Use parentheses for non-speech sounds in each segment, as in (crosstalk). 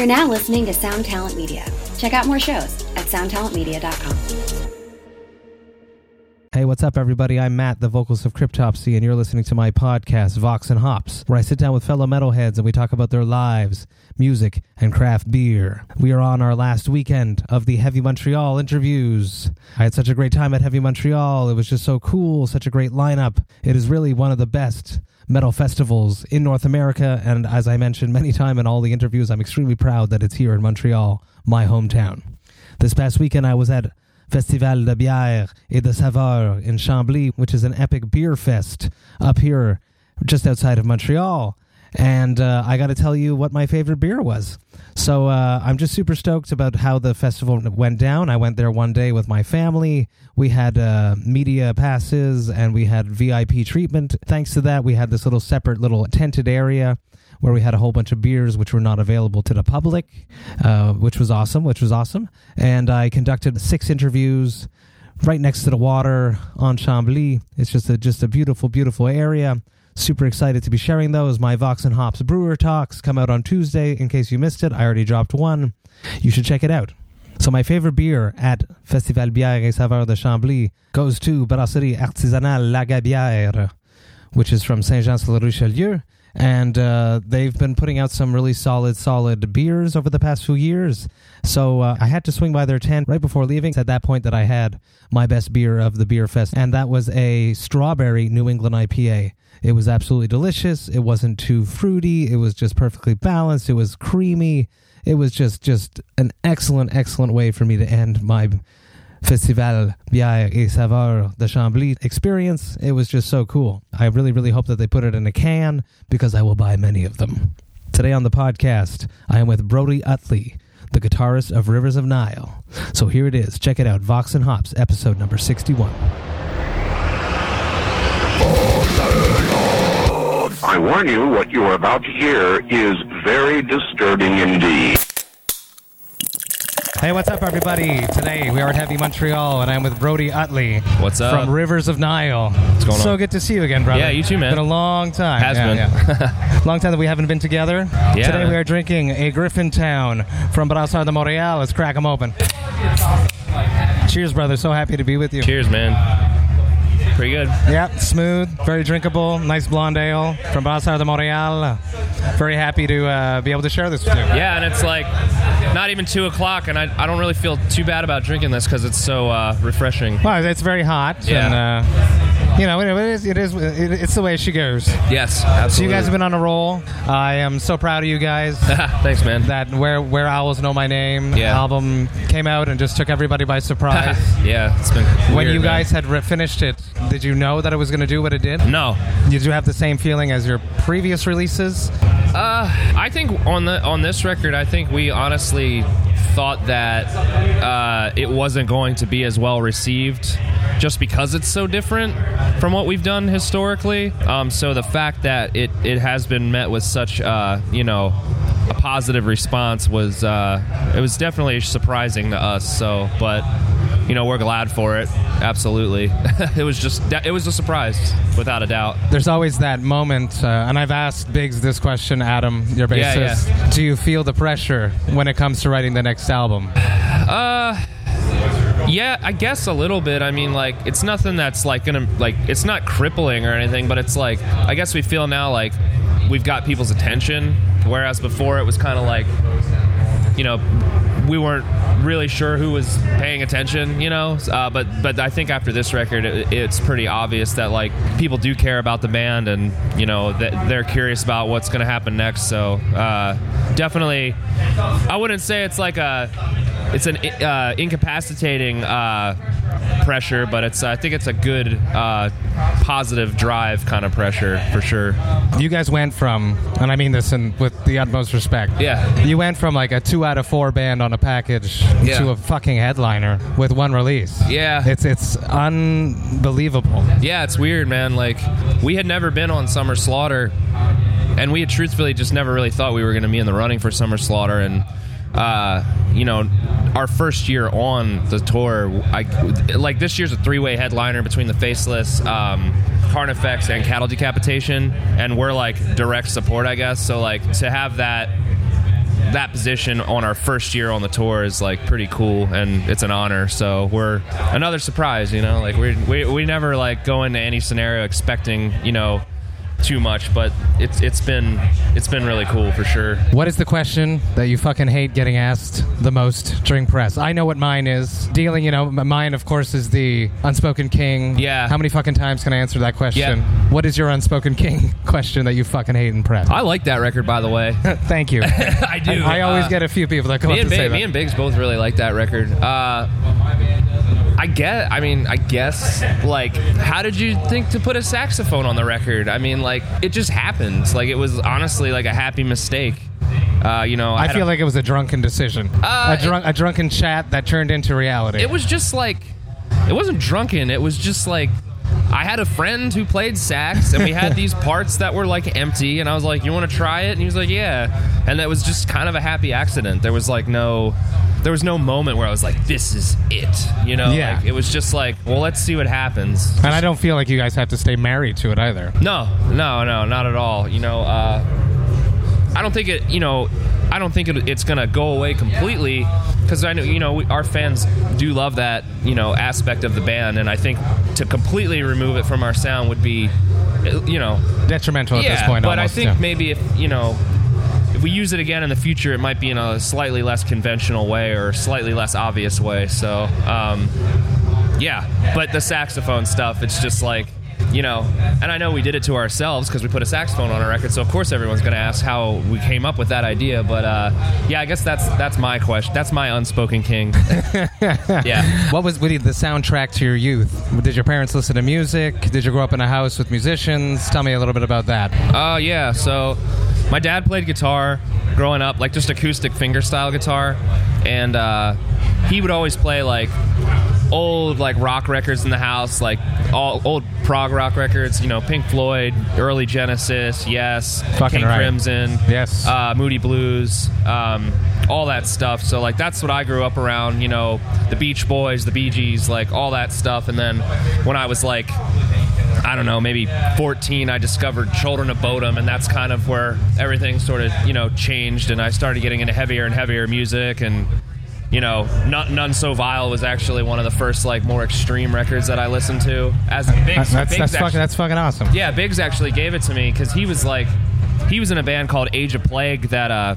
You're now listening to Sound Talent Media. Check out more shows at soundtalentmedia.com. Hey, what's up, everybody? I'm Matt, the vocalist of Cryptopsy, and you're listening to my podcast, Vox and Hops, where I sit down with fellow metalheads and we talk about their lives, music, and craft beer. We are on our last weekend of the Heavy Montreal interviews. I had such a great time at Heavy Montreal. It was just so cool, such a great lineup. It is really one of the best metal festivals in North America, and as I mentioned many times in all the interviews, I'm extremely proud that it's here in Montreal, my hometown. This past weekend, I was at Festival de Bière et de Saveur in Chambly, which is an epic beer fest up here just outside of Montreal. And uh, I got to tell you what my favorite beer was. So uh, I'm just super stoked about how the festival went down. I went there one day with my family. We had uh, media passes and we had VIP treatment. Thanks to that, we had this little separate little tented area where we had a whole bunch of beers which were not available to the public, uh, which was awesome, which was awesome. And I conducted six interviews right next to the water on Chambly. It's just a just a beautiful, beautiful area. Super excited to be sharing those. My Vox and Hops Brewer Talks come out on Tuesday. In case you missed it, I already dropped one. You should check it out. So my favorite beer at Festival Bière et Saveur de Chambly goes to Brasserie Artisanale La Gabière, which is from Saint-Jean-sur-le-Richelieu and uh, they've been putting out some really solid, solid beers over the past few years. So uh, I had to swing by their tent right before leaving. It's at that point that I had my best beer of the beer fest, and that was a strawberry New England IPA. It was absolutely delicious. It wasn't too fruity. It was just perfectly balanced. It was creamy. It was just just an excellent, excellent way for me to end my Festival Bière et Saveur de Chambly experience. It was just so cool. I really, really hope that they put it in a can because I will buy many of them. Today on the podcast, I am with Brody Utley, the guitarist of Rivers of Nihil. So here it is. Check it out Vox and Hops, episode number 61. I warn you, what you are about to hear is very disturbing indeed. Hey, what's up, everybody? Today we are at Heavy Montreal, and I'm with Brody Utley. What's up? From Rivers of Nihil. What's going so on? good to see you again, brother. Yeah, you too, man. It's Been a long time. Has Yeah, been. yeah. (laughs) long time that we haven't been together. Yeah. Today we are drinking a Griffintown from Brasseurs de Montreal. Let's crack them open. Cheers, brother. So happy to be with you. Cheers, man. Pretty good. Yeah, smooth, very drinkable, nice blonde ale from Brasseurs de Montreal. Very happy to uh, be able to share this with you. Yeah, and it's like not even two o'clock, and I, I don't really feel too bad about drinking this because it's so uh, refreshing. Well, it's very hot. Yeah. And, uh, you know, it is, it is, it's the way she goes. Yes, So you guys have been on a roll. I am so proud of you guys. (laughs) Thanks, man. that where where owls know my name Yeah. album came out and just took everybody by surprise. (laughs) yeah, it's been when weird, you man. guys had re- finished it, did you know that it was going to do what it did? No, Did you have the same feeling as your previous releases? Uh, I think on the on this record, I think we honestly thought that uh, it wasn't going to be as well received, just because it's so different from what we've done historically. Um, so the fact that it it has been met with such uh, you know a positive response was uh, it was definitely surprising to us. So, but you know we're glad for it. Absolutely, (laughs) it was just it was a surprise without a doubt. There's always that moment, uh, and I've asked Biggs this question, Adam, your Yeah, bassist. Do you feel the pressure when it comes to writing the next album? Uh, yeah, I guess a little bit. I mean, like it's nothing that's like gonna like it's not crippling or anything, but it's like I guess we feel now like we've got people's attention, whereas before it was kind of like you know we weren't really sure who was paying attention, you know. Uh, but but I think after this record, it, it's pretty obvious that like people do care about the band, and you know that they're curious about what's going to happen next. So uh, definitely, I wouldn't say it's like a it's an uh, incapacitating uh, pressure, but it's I think it's a good uh, positive drive kind of pressure for sure. You guys went from, and I mean this in, with the utmost respect. Yeah. You went from like a two out of four band on a package Yeah. to a fucking headliner with one release. Yeah. It's it's unbelievable. Yeah, it's weird, man. Like we had never been on Summer Slaughter, and we had truthfully just never really thought we were going to be in the running for Summer Slaughter. And uh, you know, our first year on the tour, I like this year's a three-way headliner between the Faceless, um, Carnifex, and Cattle Decapitation, and we're like direct support, I guess. So like to have that that position on our first year on the tour is like pretty cool and it's an honor. So we're another surprise, you know. Like we we we never like go into any scenario expecting you know too much, but it's it's been it's been really cool for sure. What is the question that you fucking hate getting asked the most during press? I know what mine is. Dealing, you know, mine of course is the unspoken king. Yeah. How many fucking times can I answer that question? Yeah. What is your unspoken king (laughs) question that you fucking hate in press? I like that record, by the way. (laughs) Thank you. (laughs) I do. I, I always Uh, get a few people that come up to say that. me and Biggs both really like that record. Uh, I get. I mean, I guess. Like, how did you think to put a saxophone on the record? I mean, like, it just happened. Like, it was honestly like a happy mistake. Uh, you know, I had feel a- like it was a drunken decision. Uh, a, drunk, a drunken chat that turned into reality. it was just like it wasn't drunken it was just like i had a friend who played sax and we had (laughs) these parts that were like empty and i was like you want to try it and he was like yeah and that was just kind of a happy accident there was like no there was no moment where i was like this is it you know Yeah. like, it was just like well let's see what happens and I don't feel like you guys have to stay married to it either. no, no, no, not at all. You know, uh, I don't think it. You know, I don't think it, it's gonna go away completely because I know you know we, our fans do love that you know aspect of the band, and I think to completely remove it from our sound would be, you know, Detrimental at yeah. this point. but almost, I think yeah. maybe if you know. If we use it again in the future, it might be in a slightly less conventional way or slightly less obvious way. So, um, yeah, but the saxophone stuff, it's just like, you know, and I know we did it to ourselves because we put a saxophone on our record, so of course everyone's going to ask how we came up with that idea. But uh, yeah, I guess that's that's my question. That's my unspoken king. (laughs) yeah. What was the soundtrack to your youth? Did your parents listen to music? Did you grow up in a house with musicians? Tell me a little bit about that. Oh yeah. So my dad played guitar growing up, like just acoustic fingerstyle guitar, and uh, he would always play like old like rock records in the house, like all old prog rock records. You know, Pink Floyd, early Genesis, Yes, Fucking King right. Crimson, Yes. uh, Moody Blues, um, all that stuff. So like that's what I grew up around. You know, the Beach Boys, the Bee Gees, like all that stuff. And then when I was like I don't know, maybe 14, I discovered Children of Bodom, and that's kind of where everything sort of, you know, changed, and I started getting into heavier and heavier music, and, you know, None, None So Vile was actually one of the first, like, more extreme records that I listened to. As Biggs, That's, that's, Biggs that's, fucking, that's fucking awesome. yeah, Biggs actually gave it to me because he was like, he was in a band called Age of Plague that uh,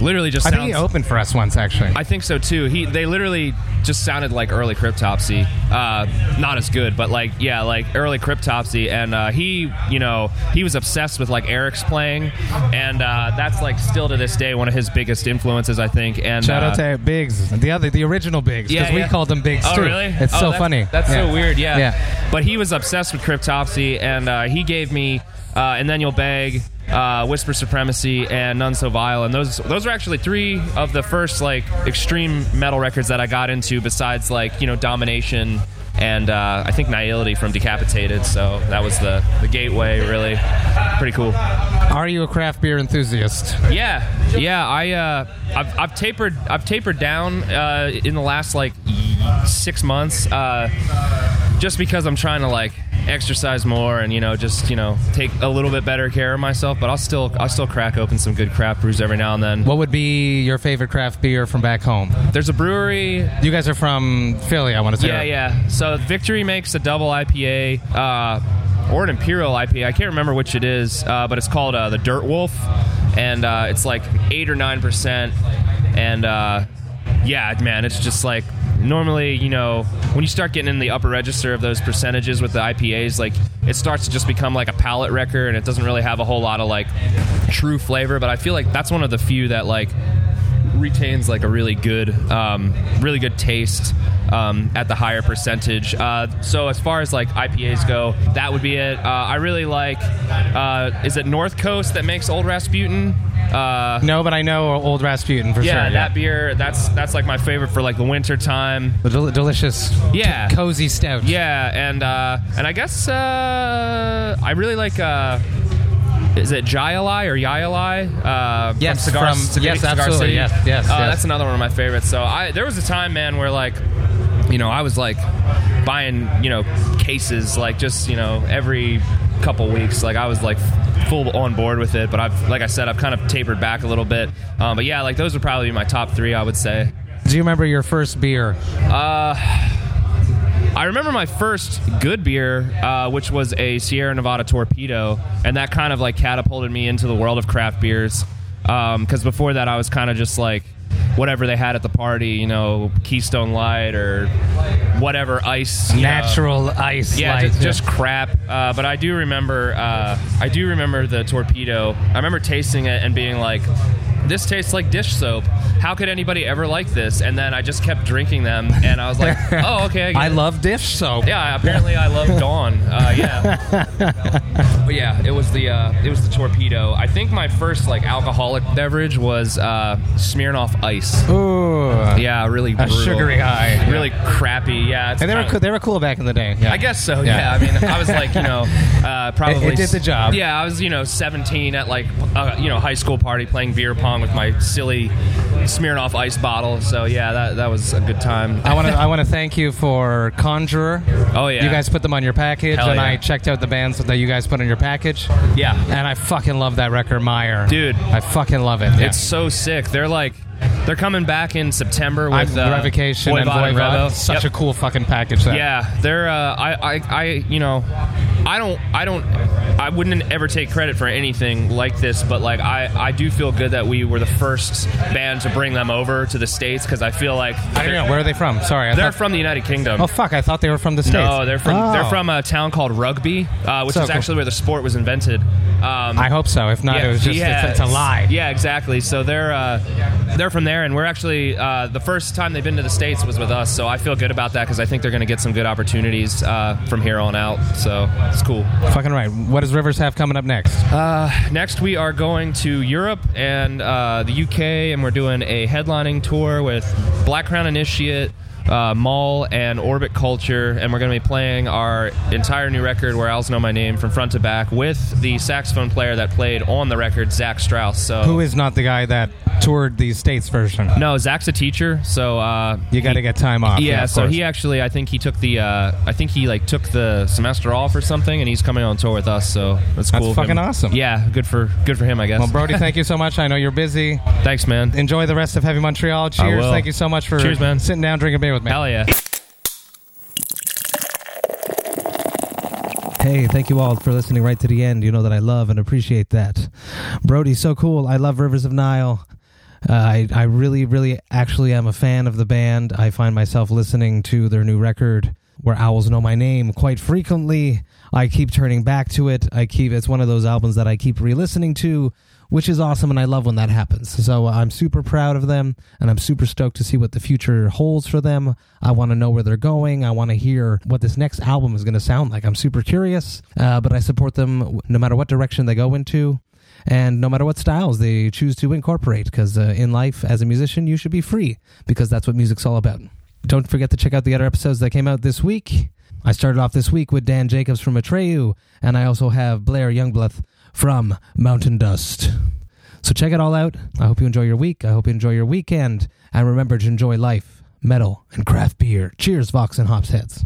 literally just I sounds. think he opened for us once, actually. I think so too. He they literally just sounded like early Cryptopsy. Uh, not as good, but like yeah, like early Cryptopsy. And uh, he, you know, he was obsessed with like Eric's playing, and uh, that's like still to this day one of his biggest influences, I think. And Shout uh, out to Biggs, the other, the original Biggs, because Yeah, we called them Biggs Oh, too. really? It's Oh, so that's- funny. That's Yeah. so weird. Yeah. Yeah. But he was obsessed with Cryptopsy, and uh, he gave me uh, and then you'll beg. Uh, Whisper Supremacy and None So Vile, and those those are actually three of the first like extreme metal records that I got into. Besides like you know Domination and uh, I think Nihility from Decapitated. So that was the the gateway. Really, pretty cool. Are you a craft beer enthusiast? Yeah, yeah. I uh, I've, I've tapered I've tapered down uh, in the last like six months, uh, just because I'm trying to like exercise more and you know just you know take a little bit better care of myself. But I'll still I'll still crack open some good craft brews every now and then. What would be your favorite craft beer from back home? There's a brewery You guys are from Philly, I want to say. Yeah, yeah. So Victory makes a double IPA uh, or an Imperial IPA. I can't remember which it is, uh, but it's called uh, the Dirt Wolf, and uh, it's like eight or nine percent. And uh, yeah, man, it's just like normally, you know, when you start getting in the upper register of those percentages with the IPAs, like it starts to just become like a palate wrecker, and it doesn't really have a whole lot of like true flavor. But I feel like that's one of the few that like retains like a really good, um, really good taste um, at the higher percentage. Uh, so as far as like IPAs go, that would be it. Uh, I really like. Uh, is it North Coast that makes Old Rasputin? Uh, No, but I know Old Rasputin for yeah, sure. Yeah, that beer. That's that's like my favorite for like the winter time. The del- delicious, Yeah. cozy stout. Yeah, and uh, and I guess uh, I really like. Uh, is it Jai Alai or Yayalai? Uh, Yes, from Cigar, from- yes, Cigar absolutely, City. yes, yes, Uh, yes. That's another one of my favorites. So I there was a time, man, where like, you know, I was like buying, you know, cases like just you know every couple weeks. Like I was like full on board with it, but I've like I said, I've kind of tapered back a little bit. Um, but yeah, like those would probably be my top three. I would say. Do you remember your first beer? I remember my first good beer, uh, which was a Sierra Nevada Torpedo, and that kind of like catapulted me into the world of craft beers. Because before that, I was kind of just like whatever they had at the party, you know, Keystone Light or whatever ice, you know. Natural ice. Yeah, light. just, just crap. Uh, but I do remember, uh, I do remember the torpedo. I remember tasting it and being like, "This tastes like dish soap. How could anybody ever like this?" And then I just kept drinking them, and I was like, (laughs) "Oh, okay." I, I it." love dish soap. Yeah, apparently I love Dawn. Uh, yeah, (laughs) but yeah, it was the uh, it was the torpedo. I think my first like alcoholic beverage was uh, Smirnoff Ice. Ooh. Yeah, really A brutal. sugary high. really crappy. Yeah, And they were cool, they were cool back in the day. Yeah. I guess so. Yeah. Yeah. I mean, I was like, you know, (laughs) uh, probably It- it did the job. Yeah, I was, you know, 17 at like, uh, you know, high school party playing beer pong with my silly Smirnoff Ice bottle. So yeah, that that was a good time. I want to I want to (laughs) thank you for Conjurer. Oh, yeah. You guys put them on your package, Hell and I checked out the bands that you guys put on your package, yeah, and I fucking love that record, Mire. Dude. I fucking love it. it's so sick. They're like, they're coming back in September I'm with uh, Revocation and Voivod Voivod. Revo. Such Yep. a cool fucking package. That. Yeah, they're. Uh, I, I, I, you know, I don't, I don't, I wouldn't ever take credit for anything like this, but like, I, I do feel good that we were the first band to bring them over to the states because I feel like I don't know where are they from. Sorry, I they're thought, from the United Kingdom. Oh fuck! I thought they were from the states. No, they're from Oh. they're from a town called Rugby, uh, which So is cool. actually where the sport was invented. Um, I hope so. If not, it was just yeah, it's, it's a lie. Yeah, exactly. So they're uh, they're from there, and we're actually uh, the first time they've been to the states was with us. So I feel good about that because I think they're going to get some good opportunities uh, from here on out. So it's cool. Fucking right. What does Rivers have coming up next? Next, we are going to Europe and uh, the UK, and we're doing a headlining tour with Black Crown Initiate, uh, Maul, and Orbit Culture, and we're going to be playing our entire new record, Where Owls Know My Name, from front to back, with the saxophone player that played on the record, Zach Strouse. So Who is not the guy that toured the states version? no, Zach's a teacher, so uh, You got to get time off. yeah, of so he actually, I think he took the, uh, I think he like took the semester off or something, and he's coming on tour with us. So that's That's cool. of fucking awesome. Yeah, good for good for him, I guess. Well, Brody, thank you so much. I know you're busy. (laughs) Thanks, man. Enjoy the rest of Heavy Montreal. Cheers. Thank you so much for Cheers, man. sitting down, drinking beer with me. Hell yeah. Hey, thank you all for listening right to the end. You know that I love and appreciate that. Brody's so cool. I love Rivers of Nihil. Uh, I, I really, really actually am a fan of the band. I find myself listening to their new record, Where Owls Know My Name, quite frequently. I keep turning back to it. I keep it's one of those albums that I keep re-listening to, which is awesome, and I love when that happens. So uh, I'm super proud of them, and I'm super stoked to see what the future holds for them. I want to know where they're going. I want to hear what this next album is going to sound like. I'm super curious, uh, but I support them no matter what direction they go into. And no matter what styles they choose to incorporate, because uh, in life, as a musician, you should be free, because that's what music's all about. Don't forget to check out the other episodes that came out this week. I started off this week with Dan Jacobs from Atreyu, and I also have Blair Youngblood from Mountain Dust. So check it all out. I hope you enjoy your week. I hope you enjoy your weekend. And remember to enjoy life, metal, and craft beer. Cheers, Vox and Hops heads.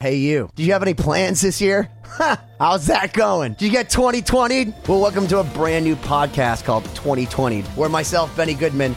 Hey, you. Do you have any plans this year? (laughs) Ha! How's that going? Did you get 2020? Well, welcome to a brand new podcast called 2020, where myself, Benny Goodman,